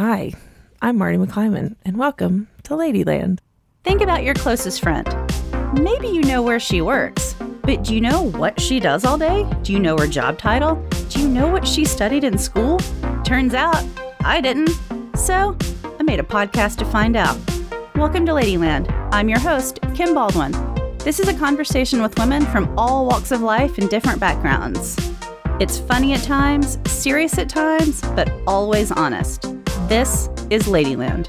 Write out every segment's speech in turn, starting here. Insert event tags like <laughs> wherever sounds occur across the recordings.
Hi, I'm Marnie McClyman, and welcome to Ladyland. Think about your closest friend. Maybe you know where she works, but do you know what she does all day? Do you know her job title? Do you know what she studied in school? Turns out I didn't. So I made a podcast to find out. Welcome to Ladyland. I'm your host, Kim Baldwin. This is a conversation with women from all walks of life and different backgrounds. It's funny at times, serious at times, but always honest. This is Ladyland.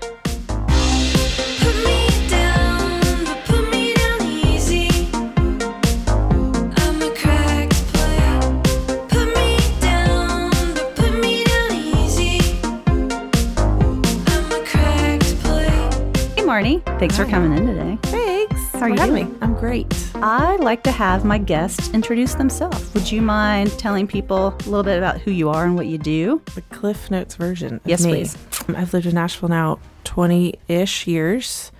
Put me down, but put me down easy. I'm a cracked play. Put me down, but put me down easy. I'm a cracked play. Hey, Marnie. Thanks for coming in today. Thanks. How are you for having doing? me. I'm great. I like to have my guests introduce themselves. Would you mind telling people a little bit about who you are and what you do? The Cliff Notes version. Of Yes, me. please. Um, I've lived in Nashville now 20 ish years.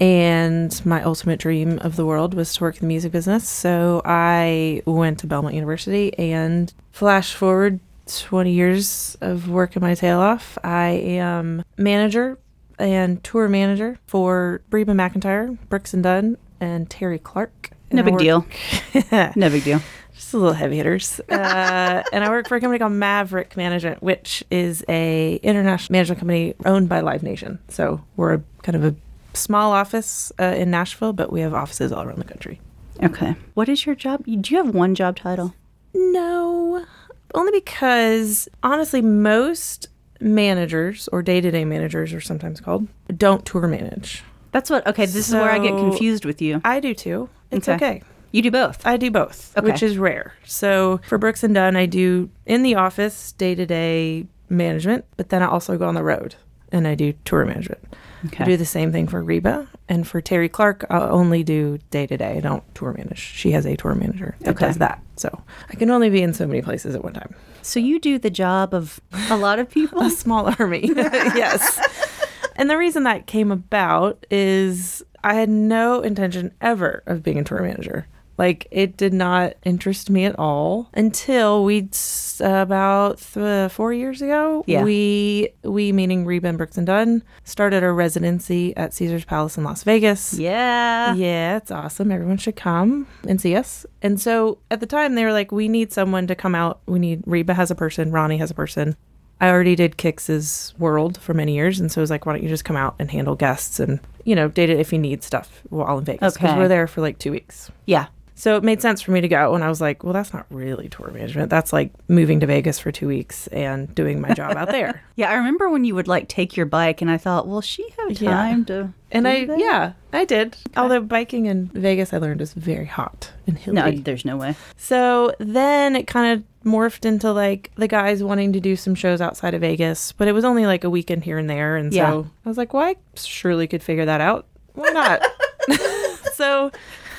And my ultimate dream of the world was to work in the music business. So I went to Belmont University and flash forward 20 years of working my tail off. I am manager and tour manager for Reba McEntire, Brooks and Dunn, and Terri Clark. No And big deal. <laughs> No big deal. Just a little heavy hitters. <laughs> Uh, and I work for a company called Maverick Management, which is a international management company owned by Live Nation. So we're a kind of a small office uh, in Nashville, but we have offices all around the country. Okay. What is your job? Do you have one job title? No, only because honestly, most managers or day-to-day managers are sometimes called don't tour manage. That's what. Okay, this is where I get confused with you. I do too. It's Okay. okay. You do both. I do both, Okay. which is rare. So for Brooks and Dunn, I do in the office day to day management, but then I also go on the road and I do tour management. I do the same thing for Reba and for Terri Clark. I'll only do day to day. I don't tour manage. She has a tour manager that Okay. does that. So I can only be in so many places at one time. So you do the job of a lot of people. <laughs> A small army, <laughs> yes. And the reason that came about is I had no intention ever of being a tour manager. Like it did not interest me at all until we about th- four years ago. Yeah. We we meaning Reba and Brooks and Dunn started our residency at Caesar's Palace in Las Vegas. yeah. Yeah, it's awesome. Everyone should come and see us. And so at the time, they were like, we need someone to come out. We need Reba has a person, Ronnie has a person. I already did Kix's World for many years. And so I was like, why don't you just come out and handle guests and, you know, date it if you need stuff while in Vegas. Because Okay. we're there for like two weeks. Yeah. So it made sense for me to go. And I was like, well, that's not really tour management. That's like moving to Vegas for two weeks and doing my job out there. <laughs> Yeah. I remember when you would like take your bike, and I thought, will she have Yeah. time to? And I, that? yeah, I did. Although biking in Vegas, I learned is very hot and hilly. No, there's no way. So then it kind of morphed into like the guys wanting to do some shows outside of Vegas, but it was only like a weekend here and there. And Yeah. so I was like, well, I surely could figure that out. Why not? <laughs> <laughs> so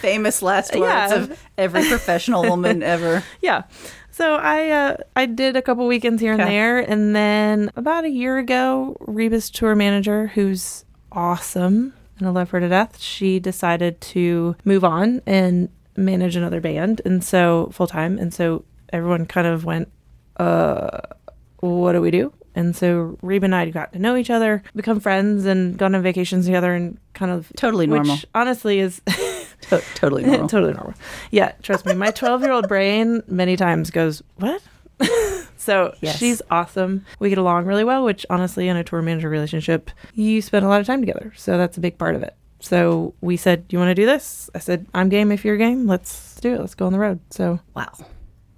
Famous last words Yeah. of every professional <laughs> woman ever. yeah. So I uh, I did a couple weekends here and there, and then about a year ago, Reba's tour manager, who's awesome and I love her to death, she decided to move on and manage another band, and so full time, and so everyone kind of went, uh, what do we do? And so Reba and I got to know each other, become friends, and gone on vacations together, and kind of Totally normal. Which honestly is <laughs> To- totally <laughs> normal. totally normal. Yeah, trust me. My 12 year old brain many times goes, What? <laughs> so Yes. she's awesome. We get along really well, which honestly, in a tour manager relationship, you spend a lot of time together. So that's a big part of it. So we said, you want to do this? I said, I'm game if you're game. Let's do it. Let's go on the road. So Wow.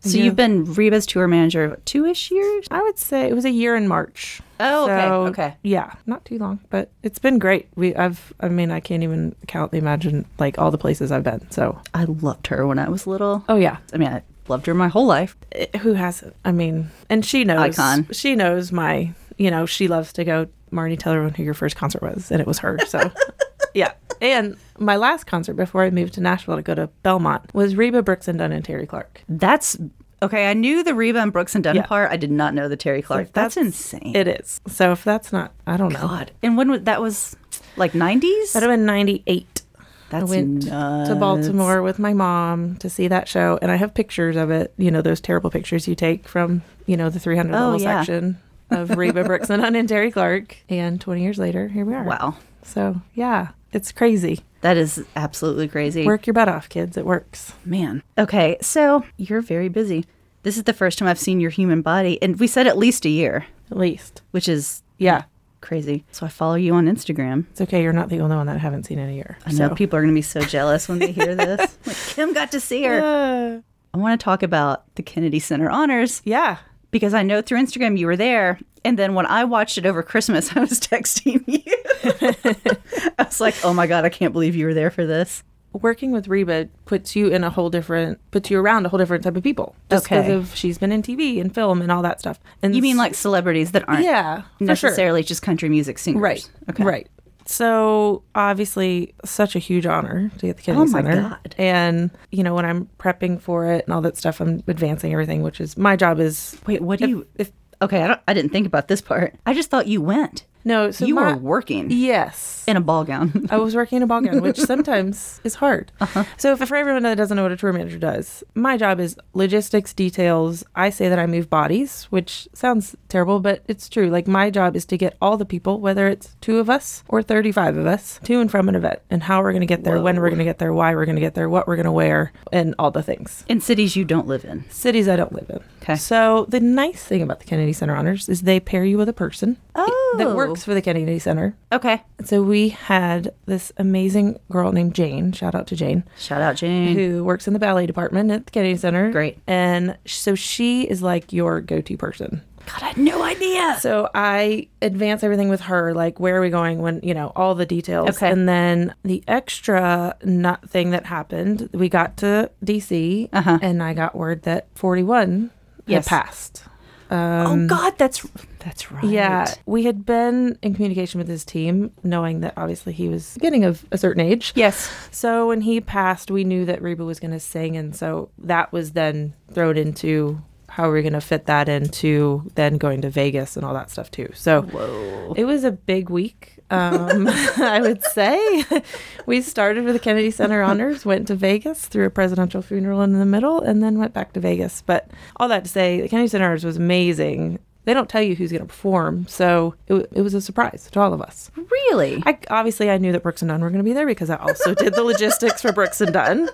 So you've been Reba's tour manager two ish years? I would say it was a year in March. Oh, okay, So, okay. Yeah, not too long, but it's been great. We, I've, I mean, I can't even count, the imagine like all the places I've been. So, I loved her when I was little. oh yeah, I mean, I loved her my whole life. Eh, who hasn't? I mean, and she knows. Icon. She knows my. You know, she loves to go. Marnie, tell everyone who your first concert was, and it was her. So, <laughs> yeah. And my last concert before I moved to Nashville to go to Belmont was Reba Brooks and Dunn and Terri Clark. That's okay. I knew the Reba and Brooks and Dunn Yeah. part. I did not know the Terri Clark. that's, insane. It is. So if that's not, I don't know. God. And when was that was like 90s? That'd have been '98. That's I went nuts. to Baltimore with my mom to see that show, and I have pictures of it. You know, those terrible pictures you take from you know the 300 Oh, level yeah. section. of Reba Brooks and Dunn and Terri Clark. And 20 years later, here we are. Wow. So, yeah, it's crazy. That is absolutely crazy. Work your butt off, kids. It works. Man. Okay, so you're very busy. This is the first time I've seen your human body, and we said at least a year, At least. which is Yeah. crazy. So I follow you on Instagram. It's okay. You're not the only one that I haven't seen in a year. I know so. people are going to be so <laughs> jealous when they hear this. <laughs> Like, Kim got to see her. Uh, I want to talk about the Kennedy Center honors yeah. because I know through Instagram you were there. And then when I watched it over Christmas, <laughs> I was texting you. I was like, oh my God, I can't believe you were there for this. Working with Reba puts you in a whole different, puts you around a whole different type of people. Just because Okay. of she's been in TV and film and all that stuff. And You mean like celebrities that aren't yeah, for sure. necessarily just country music singers? Right. Okay. Right. So obviously, such a huge honor to get the Kennedy Oh my Center. God. And you know, when I'm prepping for it and all that stuff, I'm advancing everything, which is my job. Is Wait, what do if- you? If Okay, I, I didn't think about this part. I just thought you went. No, so you my- were working Yes. in a ball gown. <laughs> I was working in a ball gown, which <laughs> sometimes is hard. Uh-huh. So, for everyone that doesn't know what a tour manager does, my job is logistics, details. I say that I move bodies, which sounds terrible, but it's true. Like, my job is to get all the people, whether it's two of us or 35 of us, to and from an event, and how we're going to get there, when we're going to get there, why we're going to get there, what we're going to wear, and all the things. in cities you don't live in. Cities I don't live in. Okay. So, the nice thing about the Kennedy Center Honors is they pair you with a person Oh. that works for the Kennedy Center. Okay. So we had this amazing girl named Jane. Shout out to Jane, Shout out Jane. who works in the ballet department at the Kennedy Center. Great. And so she is like your go-to person. God, I had no idea. So I advance everything with her, like where are we going when you know all the details. Okay. And then the extra nut thing that happened, we got to DC, Uh-huh. and I got word that 41 Yes. had passed. Oh um, God, that's that's right. Yeah, we had been in communication with his team, knowing that obviously he was getting of a certain age. Yes. So when he passed, we knew that Reba was going to sing, and so that was then thrown into how we're going to fit that into then going to Vegas and all that stuff too. So Whoa. it was a big week. Um, <laughs> <laughs> I would say <laughs> we started with the Kennedy Center honors, went to Vegas, threw a presidential funeral in the middle, and then went back to Vegas. But all that to say, the Kennedy Center honors was amazing. They don't tell you who's going to perform, so it, w- it was a surprise to all of us. Really? I obviously I knew that Brooks and Dunn were going to be there because I also did the logistics for Brooks and Dunn.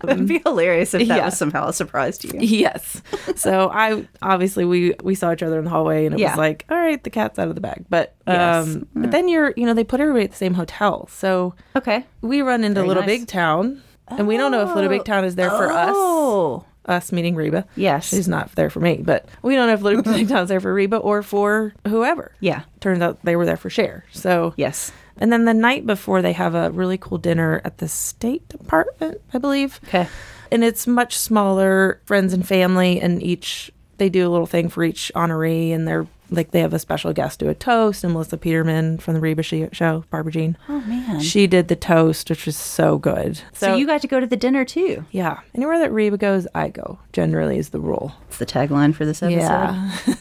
<laughs> That'd be hilarious if that yeah. was somehow a surprise to you. Yes. So I obviously we we saw each other in the hallway and it Yeah. was like, all right, the cat's out of the bag. But Yes. um but then you're you know, they put everybody at the same hotel. So Okay. we run into Very Little nice. Big Town. And we don't know if Little Big Town is there for us. Oh. Us meeting Reba. Yes. She's not there for me, but we don't know if Little <laughs> Big Town's there for Reba or for whoever. Yeah. Turns out they were there for Cher. So Yes. And then the night before, they have a really cool dinner at the State Department, I believe. Okay. And it's much smaller, friends and family, and each they do a little thing for each honoree, and they're like they have a special guest do a toast, and Melissa Peterman from the Reba Show, Barbara Jean, Oh man. she did the toast, which was so good. so, you got to go to the dinner too. yeah, anywhere that Reba goes, I go. Generally, is the rule. It's the tagline for this episode.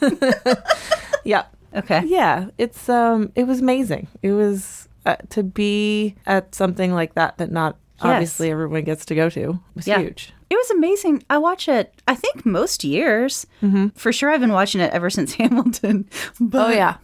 Yeah, <laughs> <laughs> yeah. Okay. Yeah, it's um, it was amazing. It was uh, to be at something like that that not Yes. obviously everyone gets to go to. was Yeah. huge. It was amazing. I watch it. I think most years. For sure, I've been watching it ever since <laughs> Hamilton. But Oh, yeah.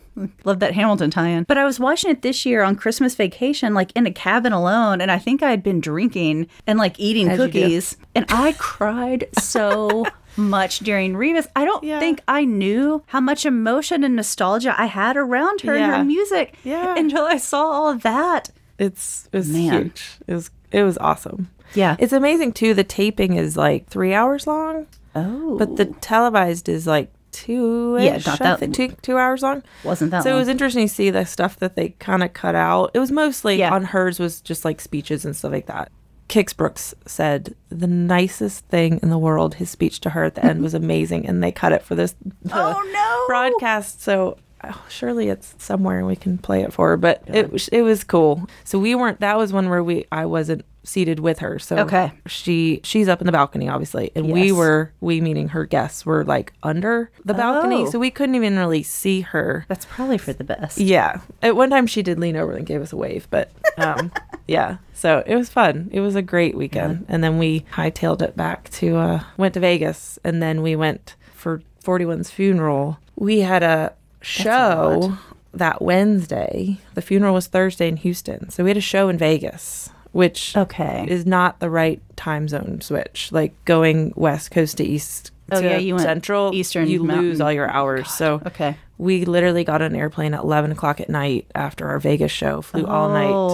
love that Hamilton tie-in. But I was watching it this year on Christmas vacation, like in a cabin alone, and I think I had been drinking and like eating As cookies, and I cried so <laughs> much during Reba's. I don't Yeah. think I knew how much emotion and nostalgia I had around her and her music Yeah. until I saw all of that. It's it was Man. huge. It was it was awesome. Yeah. It's amazing too. The taping is like three hours long, oh, but the oh. televised is like two. Yeah, not that- two two hours long. wasn't that So it was interesting to see the stuff that they kind of cut out. It was mostly Yeah. on hers was just like speeches and stuff like that. Kix Brooks said the nicest thing in the world. His speech to her at the end <laughs> was amazing, and they cut it for this Oh, no. broadcast. So oh, surely it's somewhere and we can play it for her. But it was it was cool. So we weren't. That was one where we I wasn't seated with her. So Okay. she she's up in the balcony obviously, and we were we meaning her guests were like under the balcony, Oh. so we couldn't even really see her. That's probably for the best. Yeah. At one time she did lean over and gave us a wave, but um <laughs> yeah. So it was fun. It was a great weekend. And then we hightailed it back to uh went to Vegas and then we went for 41's funeral. We had a show that Wednesday. The funeral was Thursday in Houston. So we had a show in Vegas, which Okay. is not the right time zone switch. Like going west coast to east Oh, to yeah, you central, Eastern you lose Mountain. all your hours. so Okay. We literally got on an airplane at 11 o'clock at night after our Vegas show, flew all Oh.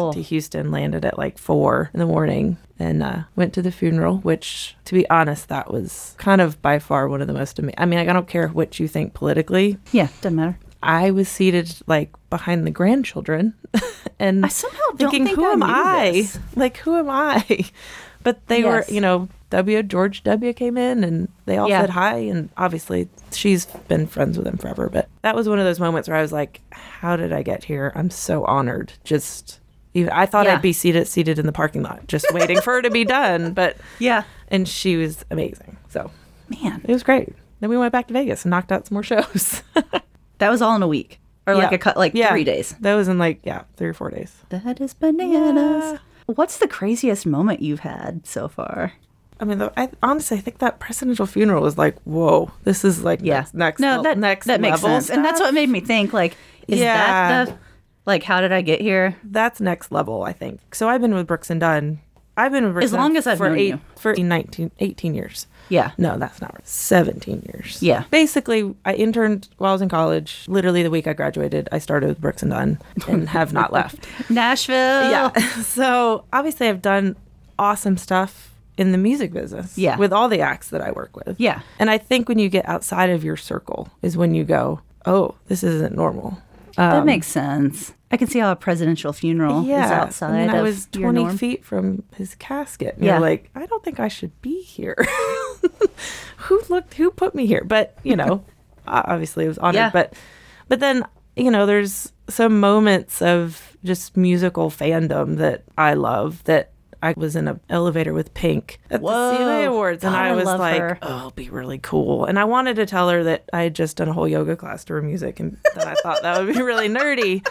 night to Houston, landed at like four in the morning, and uh, went to the funeral, which, to be honest, that was kind of by far one of the most amazing. I mean, I don't care what you think politically. Yeah, doesn't matter. I was seated like behind the grandchildren <laughs> and I somehow don't thinking, think who I am I? this. <laughs> Like, who am I? <laughs> But they Yes. were, you know, W. George W. came in and they all Yeah. said hi. And obviously, she's been friends with him forever. But that was one of those moments where I was like, how did I get here? I'm so honored. Just, even, I thought Yeah. I'd be seated seated in the parking lot, just waiting for her to be done. But, Yeah. and she was amazing. So Man, it was great. Then we went back to Vegas and knocked out some more shows. <laughs> that was all in a week, or like a cut, like Yeah. three days. That was in like, yeah, three or four days. That is bananas. What's the craziest moment you've had so far? I mean, the, I honestly I think that presidential funeral was like, whoa, this is like Yeah. next, next, no, that next that makes sense, and that's what made me think. Like, is Yeah. that the like? How did I get here? that's next level. I think. So I've been with Brooks and Dunn. I've been with Brooks As and long Dunn as I've for known eight, you. for 19, 18 years. Yeah. No, that's not right. 17 years. Yeah. Basically, I interned while I was in college. Literally, the week I graduated, I started with Brooks and Dunn and have not left. <laughs> Nashville. yeah. <laughs> So obviously, I've done awesome stuff in the music business. Yeah. With all the acts that I work with. Yeah. And I think when you get outside of your circle is when you go, oh, this isn't normal. Um, That makes sense. I can see how a presidential funeral is outside I mean, I of was your 20 norm. feet from his casket. And Yeah. You're like, I don't think I should be here. <laughs> who looked, who put me here? But, you know, <laughs> obviously it was honored. Yeah. But, but then, you know, there's some moments of just musical fandom that I love that I was in an elevator with Pink at Whoa. the CMA Awards, and God, I was like, her. "Oh, it'll be really cool." And I wanted to tell her that I had just done a whole yoga class to her music, and that I thought that would be <laughs> really nerdy.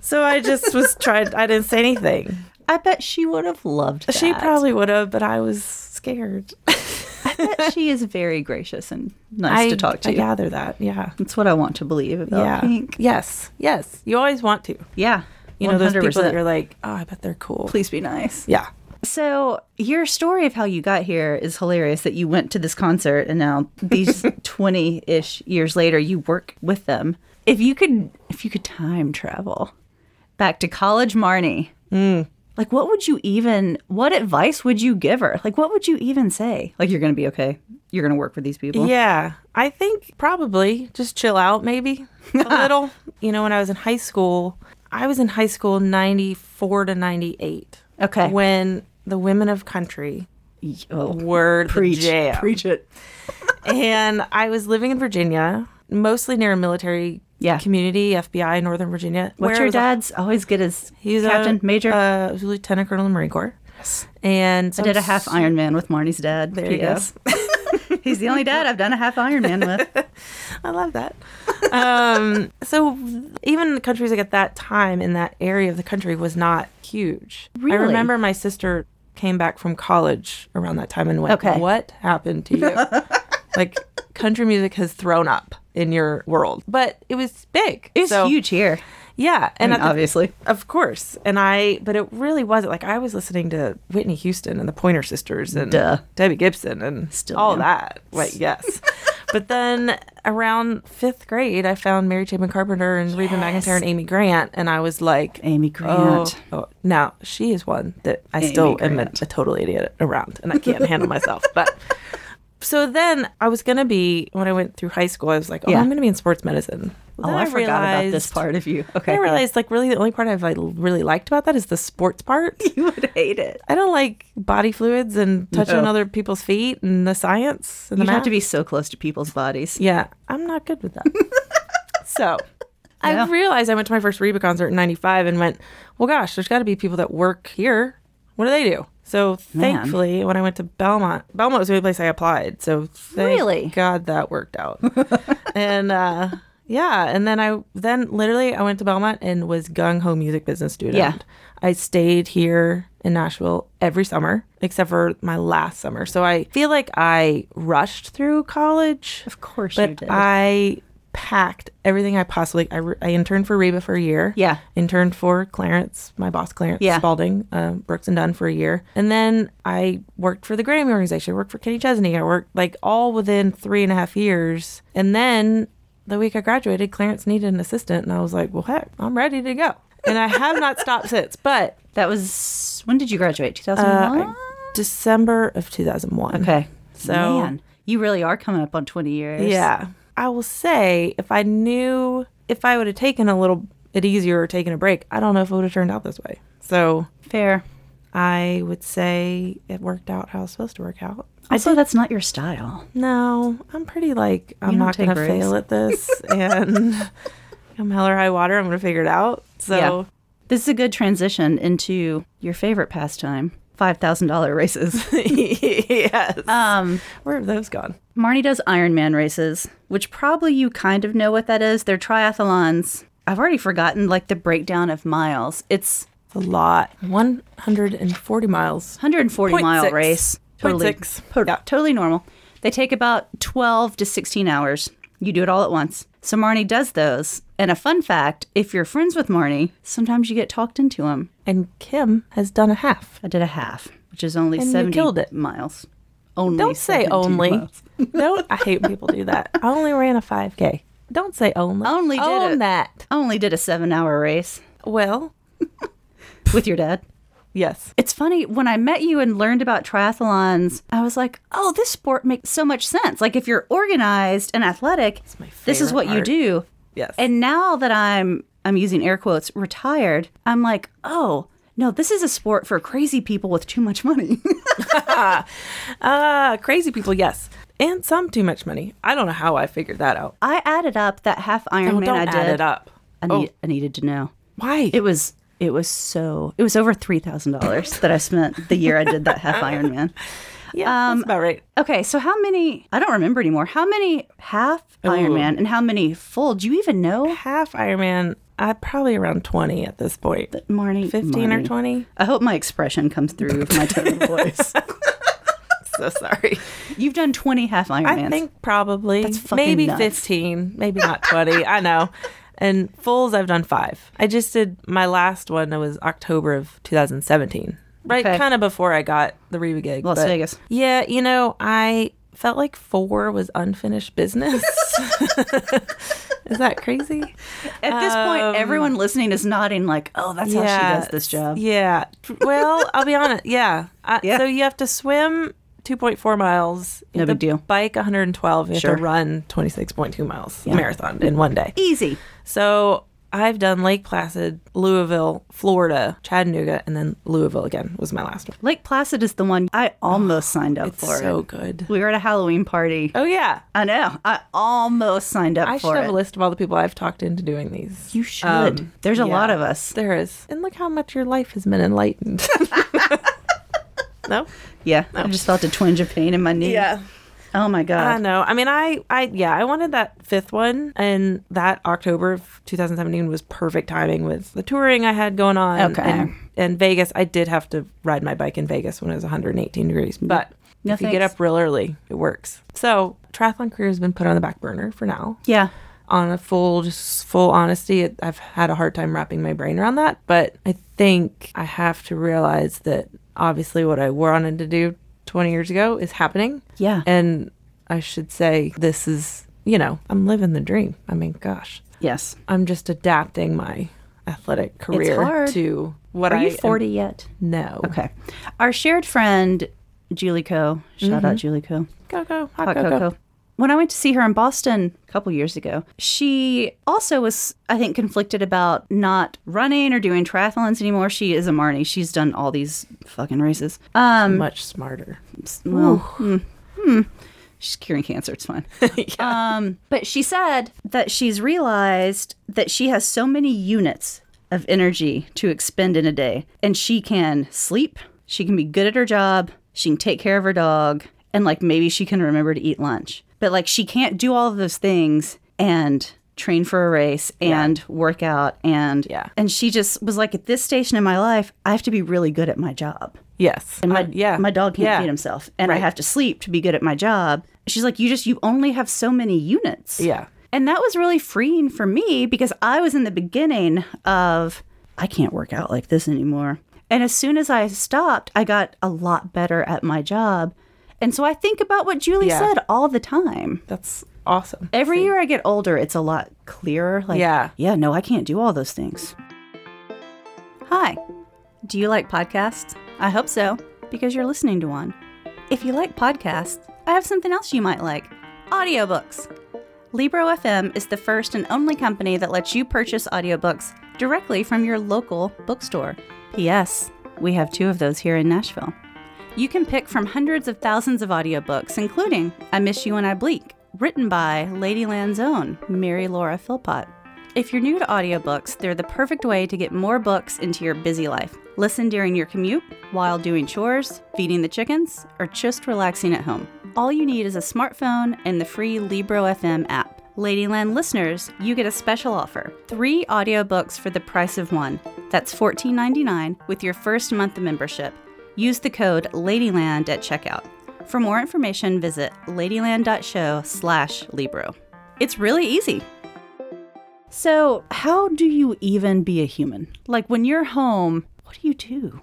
So I just was tried. I didn't say anything. I bet she would have loved that. She probably would have, but I was scared. <laughs> I bet she is very gracious and nice I, to talk to. I gather that. Yeah. That's what I want to believe about yeah. Pink. Yes. Yes. You always want to. Yeah. You know those people that you're like, oh, I bet they're cool. Please be nice. Yeah. So your story of how you got here is hilarious. That you went to this concert and now these <laughs> twenty-ish years later, you work with them. If you could, if you could time travel back to college, Marnie, hmm. like what would you even? What advice would you give her? Like what would you even say? Like you're gonna be okay. You're gonna work with these people. Yeah, I think probably just chill out, maybe a <laughs> little. You know, when I was in high school, I was in high school 94 to 98. Okay. When the women of country Oh, were preach, the jam. preach it. <laughs> and I was living in Virginia, mostly near a military Yeah. community, FBI, Northern Virginia. What's your was a- dad's always get his He's captain, a major? uh, he a lieutenant colonel in the Marine Corps. Yes. And so I did a half Ironman with Marnie's dad. There you go. <laughs> He's the only dad I've done a half Ironman with. <laughs> I love that. um, so even the countries like at that time in that area of the country was not huge. Really? I remember my sister came back from college around that time and went, Okay. "What happened to you?" <laughs> like country music has thrown up in your world, but it was big. It was So, huge here. Yeah, and And at the- obviously. of course. And I, but it really wasn't like I was listening to Whitney Houston and the Pointer Sisters and Duh. Debbie Gibson and Still all am. that. Like, yes. <laughs> but then around fifth grade, I found Mary Chapin Carpenter and Reba Yes. McEntire and Amy Grant. And I was like, Amy oh, Grant. oh. Now, she is one that I Amy still am a, Grant. a total idiot around and I can't handle myself. But <laughs> so then I was going to be, when I went through high school, I was like, oh, Yeah. I'm going to be in sports medicine. Oh, Then I, forgot about this part of you. Okay. I realized like really the only part I've like really liked about that is the sports part. <laughs> you would hate it. I don't like body fluids and touching No. other people's feet and the science and the You'd have to be so close to people's bodies. Yeah, I'm not good with that. <laughs> so Yeah. I realized I went to my first Reba concert in '95 and went, well, gosh, there's got to be people that work here. What do they do? So Man. thankfully, when I went to Belmont, Belmont was the only place I applied. So thank Really? God that worked out. <laughs> and uh, yeah, and then I then literally I went to Belmont and was gung ho music business student. Yeah. I stayed here in Nashville every summer except for my last summer. So I feel like I rushed through college Of course you but did. I packed everything I possibly. I, I interned for Reba for a year. Yeah. Interned for Clarence, my boss, Clarence Yeah. Spalding, uh, Brooks and Dunn for a year, and then I worked for the Grammy organization. I worked for Kenny Chesney. I worked like all within three and a half years, and then the week I graduated, Clarence needed an assistant, and I was like, "Well, heck, I'm ready to go." And I have not stopped since. But <laughs> That was when did you graduate? Two thousand uh. December of 2001. Okay. So- man, you really are coming up on twenty years. Yeah. I will say if I knew if I would have taken a little it easier or taken a break, I don't know if it would have turned out this way. So fair. I would say it worked out how it's supposed to work out. I Also, that's not your style. no, I'm pretty like I'm don't gonna risks. fail at this <laughs> and come hell or high water, I'm gonna figure it out. So Yeah. This is a good transition into your favorite pastime: five thousand dollar <laughs> races. yes. um, Where have those gone? Marnie does Ironman races, which probably you kind of know what that is. They're triathlons. I've already forgotten like the breakdown of miles. It's It's a lot. 140 miles. 140 Point mile six. race. Point Totally, six. po- Yeah. totally normal. They take about 12 to 16 hours. You do it all at once. So Marnie does those. And a fun fact if you're friends with Marnie, sometimes you get talked into them. And Kim has done a half. I did a half, which is only And 70 killed it. miles. Only Don't say only. Don't. <laughs> I hate people do that. I only ran a 5K. Don't say only. Only did Own it. that. I only did a seven hour race Well, <laughs> with your dad. yes. It's funny when I met you and learned about triathlons, I was like, "Oh, this sport makes so much sense. Like if you're organized and athletic, this is what you do." Yes. And now that I'm I'm using air quotes retired, I'm like, "Oh, no, this is a sport for crazy people with too much money." <laughs> <laughs> Ah, crazy people, yes. And some too much money. I don't know how I figured that out. I added up that half Ironman don't I did. add it up. I, Oh. I needed to know. Why? It was it was so it was over three thousand dollars that I spent the year I did that half <laughs> Ironman. yeah, um, that's about right. Okay, so how many? I don't remember anymore. How many half Ironman and how many full? Do you even know, Half Ironman, I probably around 20 at this point. Marnie? 15 or 20? I hope my expression comes through with my tone of <laughs> voice. So sorry. You've done twenty half Ironmans. I think probably That's fucking maybe nuts. 15, maybe not 20. I know. And fulls, I've done five. I just did my last one. It was October of 2017, right? Okay. Kind of before I got the Reba gig. Las but- Vegas. Yeah, you know, I felt like four was unfinished business. <laughs> Is that crazy? At this Um, point, everyone listening is nodding like, "Oh, that's how she does this job." Yeah. Well, I'll be honest. Yeah. I, <laughs> Yeah. So you have to swim 2.4 miles. No big deal. Bike 112. You have to run 26.2 miles marathon in one day. Easy. So I've done Lake Placid, Louisville, Florida, Chattanooga, and then Louisville again was my last one. Lake Placid is the one I almost signed up It's for. so it. good. We were at a Halloween party. Oh yeah. I know. I almost signed up I should have it. a list of all the people I've talked into doing these. You should. Um, There's a yeah. lot of us. There is. And look how much your life has been enlightened. <laughs> <laughs> no? Yeah. I just felt a twinge of pain in my knee. Yeah. Oh my god. I know. I mean, I, I, yeah, I wanted that fifth one, and that October of 2017 was perfect timing with the touring I had going on. Okay. And, and Vegas, I did have to ride my bike in Vegas when it was 118 degrees, but No if you get up real early, it works. So triathlon career has been put on the back burner for now. Yeah. On a full, just full honesty, it, I've had a hard time wrapping my brain around that, but I think I have to realize that obviously what I wanted to do 20 years ago is happening. Yeah. And I should say, this is, you know, I'm living the dream. I mean, gosh, yes. I'm just adapting my athletic career to what Are I you am- 40 yet? No. Okay. Our shared friend Julie Co. Shout out mm-hmm. Julie Co. Go, go. Hot, Hot go, go. When I went to see her in Boston a couple years ago, she also was, I think, conflicted about not running or doing triathlons anymore. She is a Marnie. She's done all these fucking races. Um, Much smarter. well, hmm, hmm. she's curing cancer. It's fine. <laughs> Um, but she said that she's realized that she has so many units of energy to expend in a day, and she can sleep, she can be good at her job, she can take care of her dog, and like maybe she can remember to eat lunch. But like she can't do all of those things and train for a race and work out and Yeah. and she just was like at this station in my life I have to be really good at my job Yes. and my Uh, yeah. my dog can't yeah. feed himself and I have to sleep to be good at my job. She's like, you just you only have so many units. Yeah. And that was really freeing for me because I was in the beginning of, I can't work out like this anymore. And as soon as I stopped, I got a lot better at my job. And so I think about what Julie Yeah. said all the time. That's awesome. Every See? year I get older, it's a lot clearer. Like, Yeah. yeah, no, I can't do all those things. Hi. Do you like podcasts? I hope so, because you're listening to one. If you like podcasts, I have something else you might like audiobooks. Libro FM is the first and only company that lets you purchase audiobooks directly from your local bookstore. P.S. We have two of those here in Nashville. You can pick from hundreds of thousands of audiobooks, including I Miss You When I Blink, written by Ladyland's own Mary Laura Philpott. If you're new to audiobooks, they're the perfect way to get more books into your busy life. Listen during your commute, while doing chores, feeding the chickens, or just relaxing at home. All you need is a smartphone and the free Libro FM app. Ladyland listeners, you get a special offer. Three audiobooks for the price of one. That's $14.99 with your first month of membership. Use the code LADYLAND at checkout. For more information, visit ladyland.show slash Libro. It's really easy. So, how do you even be a human? Like when you're home, what do you do?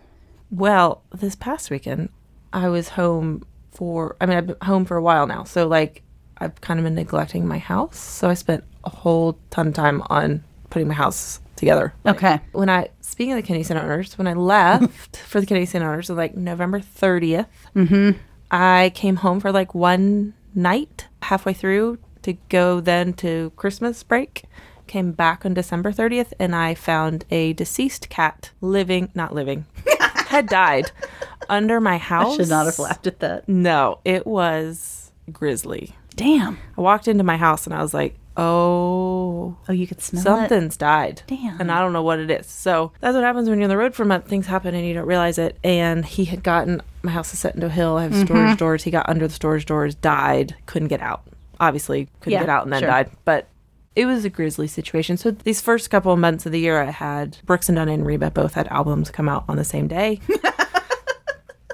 Well, this past weekend, I was home for, I mean, I've been home for a while now. So, like, I've kind of been neglecting my house. So, I spent a whole ton of time on putting my house together. Like, Okay. When I, speaking of the Kennedy Center honors, when I left <laughs> for the Kennedy Center honors, was like November 30th, mm-hmm. I came home for like one night halfway through to go then to Christmas break. Came back on December 30th and I found a deceased cat living, not living, <laughs> had died under my house. I should not have laughed at that. No, it was grisly. Damn. I walked into my house and I was like, oh, Oh, you could smell it. something's died. Damn. And I don't know what it is. So that's what happens when you're on the road for a month. Things happen and you don't realize it. And he had gotten, my house is set into a hill. I have Mm-hmm. storage doors. He got under the storage doors, died, couldn't get out. Obviously, couldn't Yeah, get out and then sure. died. But it was a grisly situation. So these first couple of months of the year, I had Brooks and Dunn and Reba both had albums come out on the same day. <laughs>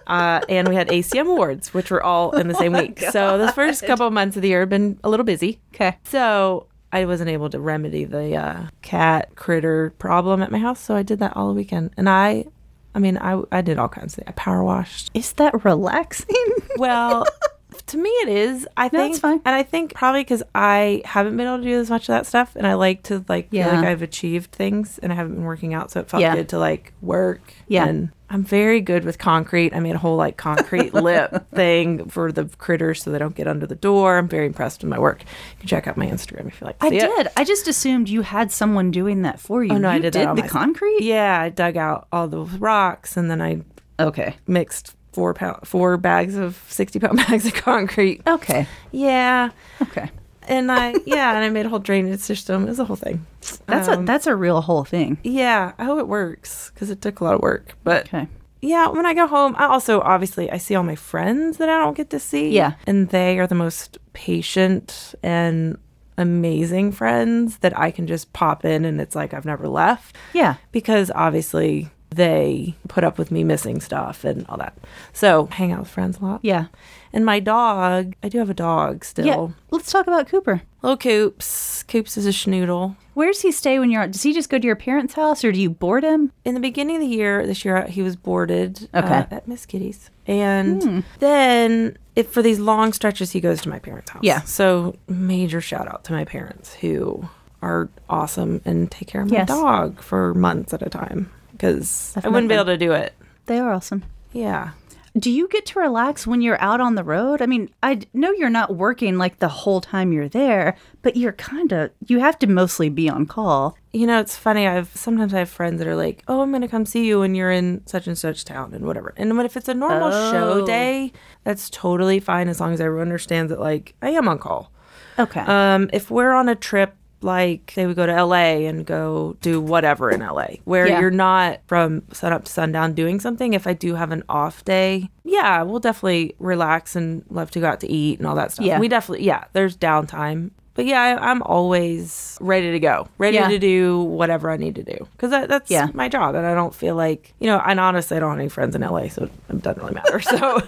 Uh, and we had ACM awards, which were all in the Oh same week. So the first couple of months of the year have been a little busy. Okay. So I wasn't able to remedy the uh, cat critter problem at my house, so I did that all weekend. And I, I mean, I I did all kinds of things. I power washed. Is that relaxing? Well, <laughs> to me it is. I think, fine. and I think probably because I haven't been able to do as much of that stuff, and I like to like feel Yeah. like I've achieved things, and I haven't been working out, so it felt Yeah. good to like work. Yeah. and I'm very good with concrete. I made a whole like concrete <laughs> lip thing for the critters so they don't get under the door. I'm very impressed with my work. You can check out my Instagram if you like. To I see it. did. I just assumed you had someone doing that for you. Oh no, you I did, that the concrete. Yeah, I dug out all the rocks and then I Okay. mixed four pound four bags of sixty pound <laughs> bags of concrete. Okay. Yeah, Okay. and I yeah, and I made a whole drainage system. It was a whole thing. That's a Um, that's a real whole thing. yeah. I hope it works because it took a lot of work. But Okay. yeah, when I go home, I also obviously I see all my friends that I don't get to see. Yeah. and they are the most patient and amazing friends that I can just pop in and it's like I've never left. Yeah. because obviously they put up with me missing stuff and all that. So hang out with friends a lot. Yeah. And my dog, I do have a dog still. Yeah. Let's talk about Cooper. Little Coops. Coops is a schnoodle. Where does he stay when you're? Out? Does he just go to your parents' house, or do you board him? In the beginning of the year, this year, he was boarded uh, Okay. at Miss Kitty's. And then if for these long stretches, he goes to my parents' house. Yeah. So major shout out to my parents who are awesome and take care of my Yes. dog for months at a time because I've wouldn't be able to do it. They are awesome. Yeah. Do you get to relax when you're out on the road? I mean, I know you're not working like the whole time you're there, but you're kind of you have to mostly be on call. You know, it's funny. I've sometimes I have friends that are like, "Oh, I'm going to come see you when you're in such and such town and whatever." And if it's a normal show Oh. day, that's totally fine as long as everyone understands that like I am on call. Okay. Um, if we're on a trip, like they would go to LA and go do whatever in LA, where Yeah. you're not from sun up to sundown doing something. If I do have an off day, yeah, we'll definitely relax and love to go out to eat and all that stuff. Yeah. we definitely yeah. There's downtime. But yeah, I, I'm always ready to go, ready Yeah. to do whatever I need to do because that, that's Yeah. my job, and I don't feel like you know. And honestly, I don't have any friends in LA, so it doesn't really matter. <laughs> So,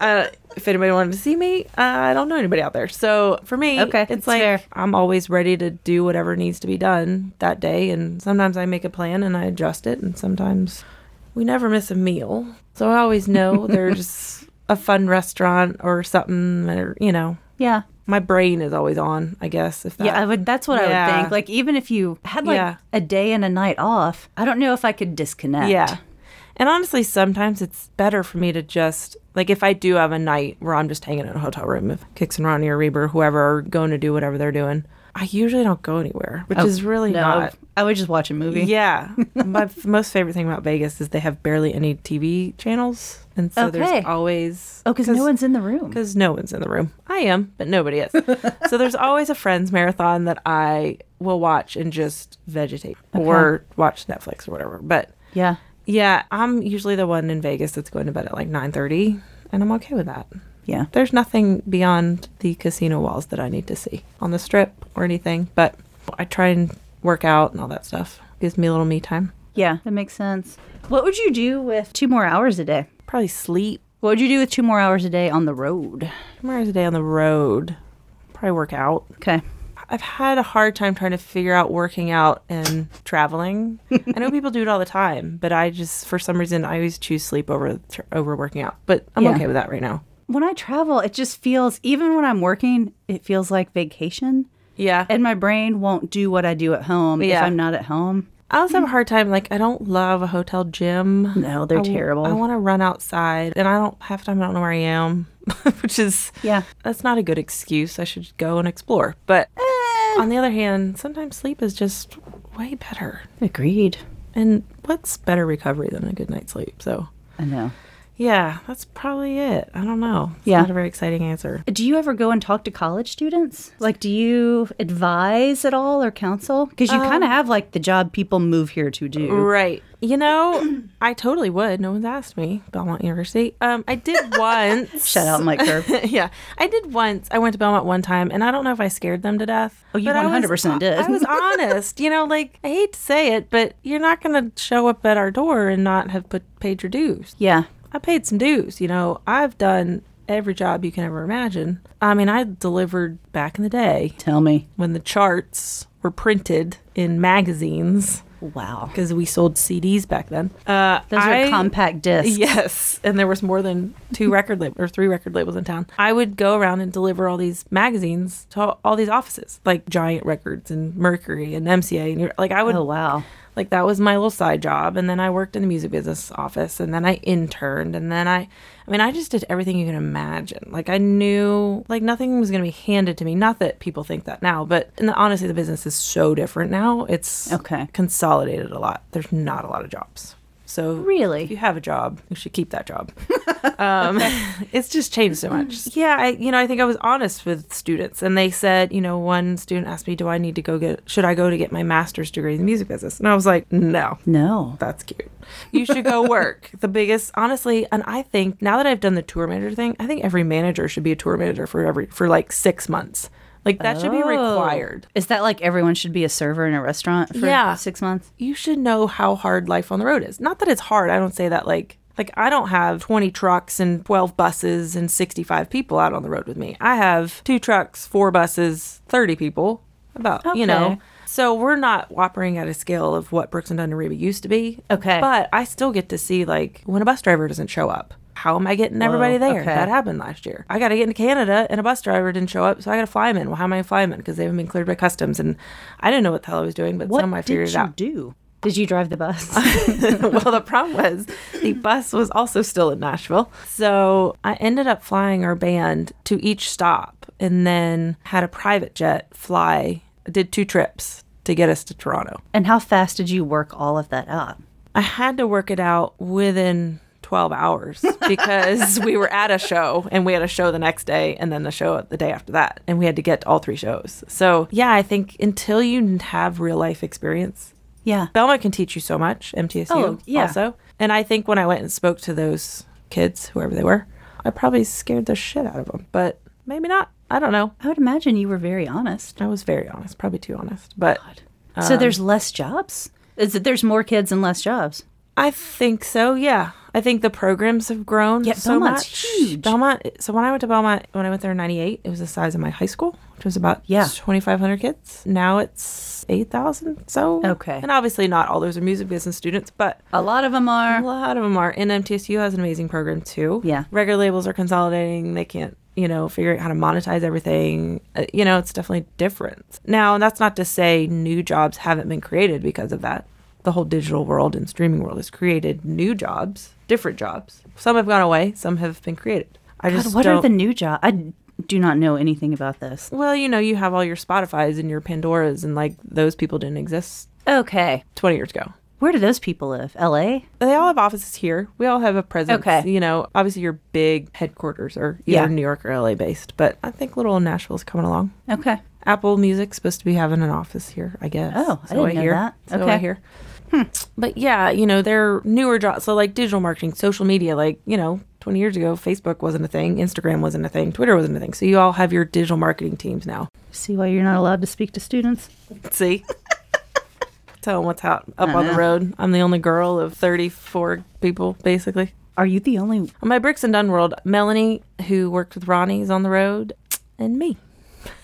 uh, if anybody wanted to see me, uh, I don't know anybody out there. So for me, Okay, it's like fair. I'm always ready to do whatever needs to be done that day. And sometimes I make a plan and I adjust it. And sometimes we never miss a meal. So I always know <laughs> there's a fun restaurant or something, or, you know, Yeah. my brain is always on, I guess. If that, Yeah, I would. That's what I would think. Like, even if you had like Yeah. a day and a night off, I don't know if I could disconnect. Yeah. And honestly, sometimes it's better for me to just like if I do have a night where I'm just hanging in a hotel room, with Kix and Ronnie or Reba, whoever, are going to do whatever they're doing, I usually don't go anywhere, which oh, is really no, not. I would just watch a movie. Yeah. <laughs> My f- most favorite thing about Vegas is they have barely any TV channels. And so Okay. there's always. Oh, because no one's in the room. Because no one's in the room. I am, but nobody is. <laughs> so there's always a Friends marathon that I will watch and just vegetate or watch Netflix or whatever. But Yeah. Yeah, I'm usually the one in Vegas that's going to bed at like 9:30, and I'm okay with that. Yeah. There's nothing beyond the casino walls that I need to see on the strip or anything, but I try and work out and all that stuff. Gives me a little me time. Yeah. That makes sense. What would you do with two more hours a day? Probably sleep What would you do with two more hours a day on the road? two more hours a day on the road. Probably work out. Okay. I've had a hard time trying to figure out working out and traveling. I know <laughs> people do it all the time, but I just for some reason I always choose sleep over tr- over working out. But I'm Yeah. okay with that right now. When I travel, it just feels, even when I'm working, it feels like vacation. Yeah. And my brain won't do what I do at home if I'm not at home. I also have a hard time. Like, I don't love a hotel gym. No, they're I terrible. I want to run outside, and I don't half the time I don't know where I am, <laughs> which is Yeah. that's not a good excuse. I should go and explore. But Eh. On the other hand, sometimes sleep is just way better. Agreed. And what's better recovery than a good night's sleep? So I know. yeah, that's probably it. I don't know. It's Yeah. not a very exciting answer. Do you ever go and talk to college students? Like, do you advise at all or counsel? Because you kind of um, have like the job people move here to do. Right. You know, I totally would. No one's asked me. Belmont University. Um, I did <laughs> once. Shout out Mike Curb. <laughs> yeah, I did once. I went to Belmont one time, and I don't know if I scared them to death. Oh, you I was- 100% did. I was honest. You know, like I hate to say it, but you're not going to show up at our door and not have put paid your dues. Yeah. I paid some dues. You know, I've done every job you can ever imagine. I mean, I delivered back in the day Tell me. when the charts were printed in magazines Wow. because we sold CDs back then. Uh, Those I- are compact discs. Yes, and there was more than two <laughs> record labels or three record labels in town. I would go around and deliver all these magazines to all these offices, like Giant Records and Mercury and MCA, and you're, like I would Oh, wow. Like that was my little side job, and then I worked in the music business office, and then I interned, and then I, I mean, I just did everything you can imagine. Like I knew like nothing was going to be handed to me. Not that people think that now, but and honestly, the business is so different now. It's Okay. consolidated a lot. There's not a lot of jobs. So Really? if you have a job, you should keep that job. <laughs> um, <laughs> it's just changed so much. Yeah, I you know I think I was honest with students, and they said you know one student asked me, "Do I need to go get? Should I go to get my master's degree in the music business?" And I was like, "No." No. That's cute. You should go <laughs> work. the biggest, honestly, and I think now that I've done the tour manager thing, I think every manager should be a tour manager for every for like six months. Like that should be Oh. required. Is that like everyone should be a server in a restaurant for Yeah. six months? you should know how hard life on the road is. Not that it's hard. I don't say that like like I don't have 20 trucks and 12 buses and 65 people out on the road with me. I have two trucks, four buses, 30 people. About, you know. Okay. So we're not operating at a scale of what Brooks and Dunn and Reba used to be. Okay. But I still get to see like when a bus driver doesn't show up. How am I getting everybody there? okay. That happened last year. I got to get into Canada and a bus driver didn't show up, so I got to fly him in. Well, how am I flying in? Because they haven't been cleared by customs, and I didn't know what the hell I was doing, but What somehow I figured it you out. do? Did you drive the bus? <laughs> well, the problem was the bus was also still in Nashville. So I ended up flying our band to each stop and then had a private jet fly, did two trips to get us to Toronto. and how fast did you work all of that out? I had to work it out within 12 hours because we were at a show and we had a show the next day and then the show the day after that. And we had to get to all three shows. So, yeah, I think until you have real life experience, Yeah. Belmont can teach you so much, MTSU Oh, yeah. also. And I think when I went and spoke to those kids, whoever they were, I probably scared the shit out of them, but maybe not. I don't know. I would imagine you were very honest. I was very honest, probably too honest. But so Um, there's less jobs? Is it there's more kids and less jobs? I think so. Yeah, I think the programs have grown. Yeah, so Belmont's much. huge. Belmont. So when I went to Belmont, when I went there in '98, it was the size of my high school, which was about Yeah. 2,500 kids. Now it's 8,000. So Okay. and obviously not all those are music business students, but A lot of them are. a lot of them are. And MTSU has an amazing program too. Yeah. record labels are consolidating. They can't. You know, figure out how to monetize everything. Uh, you know, it's definitely different. Now, that's not to say new jobs haven't been created because of that. The whole digital world and streaming world has created new jobs, different jobs. Some have gone away, some have been created. I just what are the new jobs? I do not know anything about this. well, you know, you have all your Spotify's and your Pandoras, and like those people didn't exist Okay. 20 years ago. Where do those people live? L.A. They all have offices here. We all have a presence. Okay. You know, obviously your big headquarters are either Yeah. New York or LA based, but I think little Nashville's coming along. Okay. Apple Music's supposed to be having an office here, I guess. Oh, I So didn't know hear. that. So Okay. I hear. Hmm. But yeah, you know, they're newer jobs. So like digital marketing, social media, like, you know, 20 years ago, Facebook wasn't a thing, Instagram wasn't a thing, Twitter wasn't a thing. So you all have your digital marketing teams now. See why you're not allowed to speak to students? See? <laughs> Tell them what's out up on the road. I'm the only girl of 34 people, basically. Are you the only? On my Brooks and Dunn world, Melanie, who worked with Ronnie, is on the road, and me. <laughs>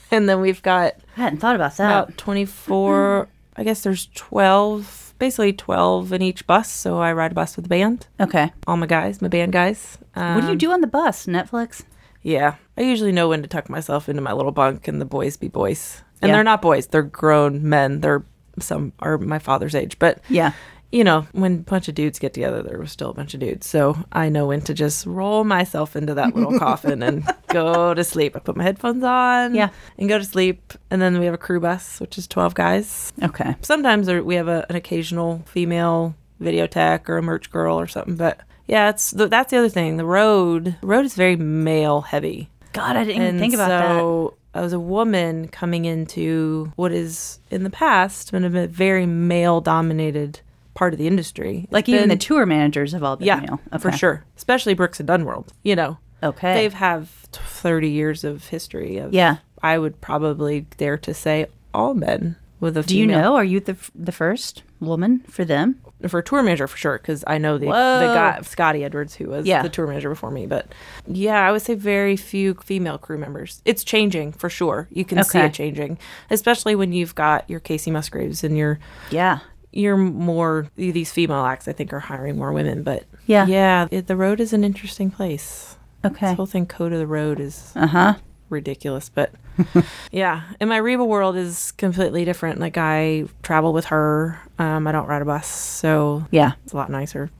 And then we've got I hadn't thought about that. about 24, I guess there's 12, basically 12 in each bus. So I ride a bus with the band, Okay. all my guys, my band guys. what do you Um, do on the bus? Netflix? Yeah. I usually know when to tuck myself into my little bunk and the boys be boys. And Yeah. they're not boys, they're grown men. They're some are my father's age. But Yeah. You know, when a bunch of dudes get together, there was still a bunch of dudes. So I know when to just roll myself into that little <laughs> coffin and go to sleep. I put my headphones on Yeah. and go to sleep. And then we have a crew bus, which is 12 guys. Okay. Sometimes there, we have a, an occasional female video tech or a merch girl or something. But yeah, it's the, that's the other thing. The road, the road is very male heavy. God, I didn't even think about that. so was a woman coming into what is in the past been a very male dominated part of the industry. Like even the tour managers have all been yeah, male. for sure. Especially Brooks and Dunn world. You know, Okay. they've have thirty years of history. Of, Yeah. I would probably dare to say all men with a. do you know? Are you the the first woman for them? for a tour manager for sure because I know the Whoa. the guy Scotty Edwards who was Yeah. the tour manager before me. But yeah, I would say very few female crew members. It's changing for sure. You can see Okay. it changing, especially when you've got your Kacey Musgraves and your Yeah. You're more these female acts. I think are hiring more women, but Yeah. yeah, it, the road is an interesting place. Okay. This whole thing, code of the road, is Uh huh. ridiculous. But <laughs> yeah, and my Reba world is completely different. Like I travel with her. Um, I don't ride a bus, so Yeah. it's a lot nicer.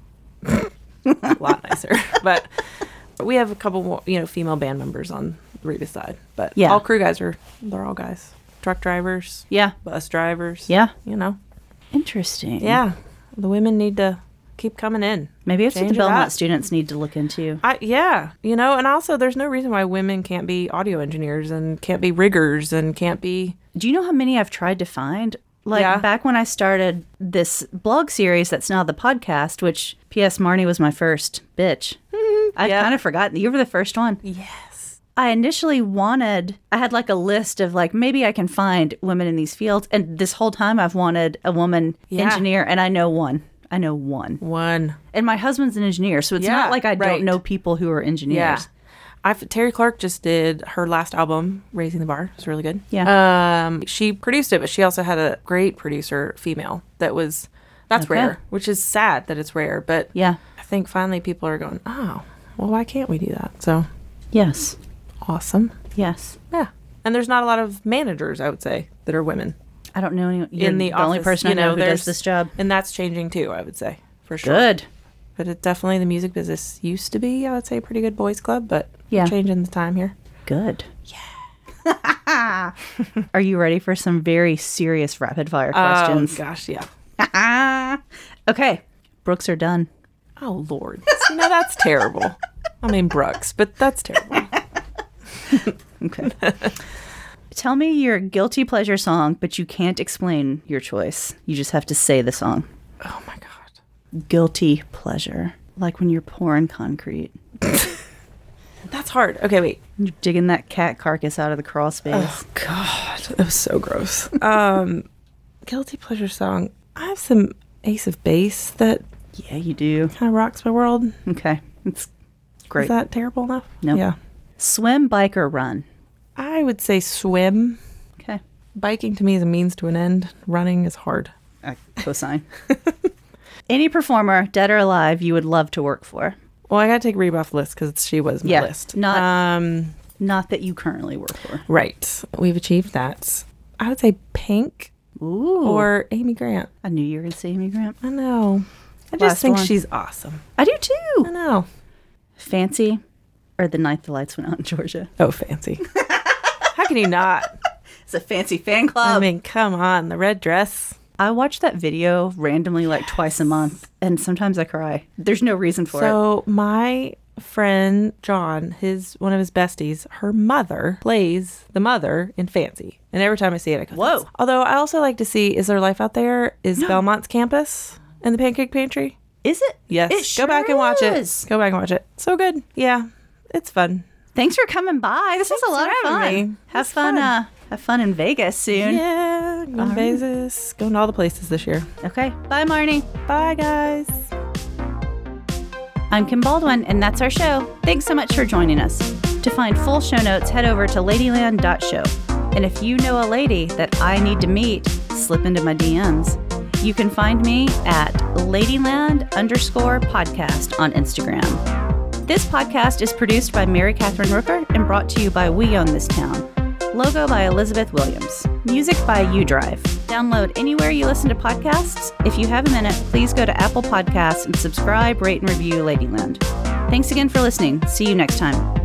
<laughs> a lot nicer. <laughs> But we have a couple more, you know, female band members on the Reba side. But Yeah. all crew guys are they're all guys. Truck drivers, Yeah. bus drivers. Yeah. You know. Interesting. Yeah. The women need to keep coming in. Maybe it's what the Belmont students need to look into. I yeah, you know, and also there's no reason why women can't be audio engineers and can't be riggers and can't be Do you know how many I've tried to find? Like Yeah. back when I started this blog series that's now the podcast, which P.S. Marnie was my first bitch. <laughs> I've Yeah. kind of forgotten. You were the first one. Yes. I initially wanted, I had like a list of like, maybe I can find women in these fields. And this whole time I've wanted a woman Yeah. engineer, and I know one. I know one. One. And my husband's an engineer, so it's Yeah, not like I right. don't know people who are engineers. Yeah. I've, Terri Clark just did her last album, Raising the Bar. It's really good. Yeah. Um, she produced it, but she also had a great producer, female, that was, that's Okay. rare, which is sad that it's rare. But Yeah. I think finally people are going, oh, well, why can't we do that? So Yes. Awesome. Yes. Yeah. And there's not a lot of managers, I would say, that are women. I don't know any. In the, the only person you I know, who does this job. and that's changing too. I would say for sure. Good. but it definitely the music business used to be. I would say a pretty good boys club, but Yeah. changing the time here. Good. Yeah. <laughs> <laughs> Are you ready for some very serious rapid fire oh, questions? Oh gosh, yeah. <laughs> okay. Brooks are Dunn. Oh lord, you know that's terrible. I mean Brooks, but that's terrible. <laughs> Okay. Tell me your guilty pleasure song, but you can't explain your choice. You just have to say the song. Oh my god, Guilty pleasure. Like when you're pouring concrete. <laughs> that's hard. Okay, wait. You're digging that cat carcass out of the crawl space. Oh god, that was so gross. Um, <laughs> guilty pleasure song. I have some Ace of Base that Yeah, you do. Kind of rocks my world. Okay. It's great. Is that terrible enough? Nope. Yeah. Swim, bike, or run? I would say swim. Okay. Biking to me is a means to an end. Running is hard. I cosign. <laughs> Any performer, dead or alive, you would love to work for. Well, I got to take Reba off the list because she was my Yeah, list. not- um, Not that you currently work for. right. We've achieved that. I would say Pink Ooh. or Amy Grant. I knew you were going to say Amy Grant. I know. I just think one. she's awesome. I do too. I know. Fancy or the night the lights went out in Georgia? Oh, fancy. How can you not? <laughs> It's a fancy fan club. I mean, come on. The red dress. I watch that video randomly like twice a month, and sometimes I cry. There's no reason for it. So my friend John, his one of his besties, her mother plays the mother in Fancy, and every time I see it, I go, Whoa. Although I also like to see Is There Life Out There? Is Belmont's campus in the Pancake Pantry? Is it? Yes. It Go back and watch is. it. Go back and watch it. So good. Yeah, it's fun. Thanks for coming by. This was a lot of fun. me. Have fun. fun. Uh, have fun in Vegas soon. Yeah, to Vegas, going to all the places this year. Okay. Bye, Marnie. Bye, guys. I'm Kim Baldwin, and that's our show. Thanks so much for joining us. To find full show notes, head over to ladyland.show. And if you know a lady that I need to meet, slip into my DMs. You can find me at ladyland underscore podcast on Instagram. This podcast is produced by Mary Catherine Rooker and brought to you by We Own This Town. Logo by Elizabeth Williams. Music by UDrive. Download anywhere you listen to podcasts. If you have a minute, please go to Apple Podcasts and subscribe, rate, and review Ladyland. Thanks again for listening. See you next time.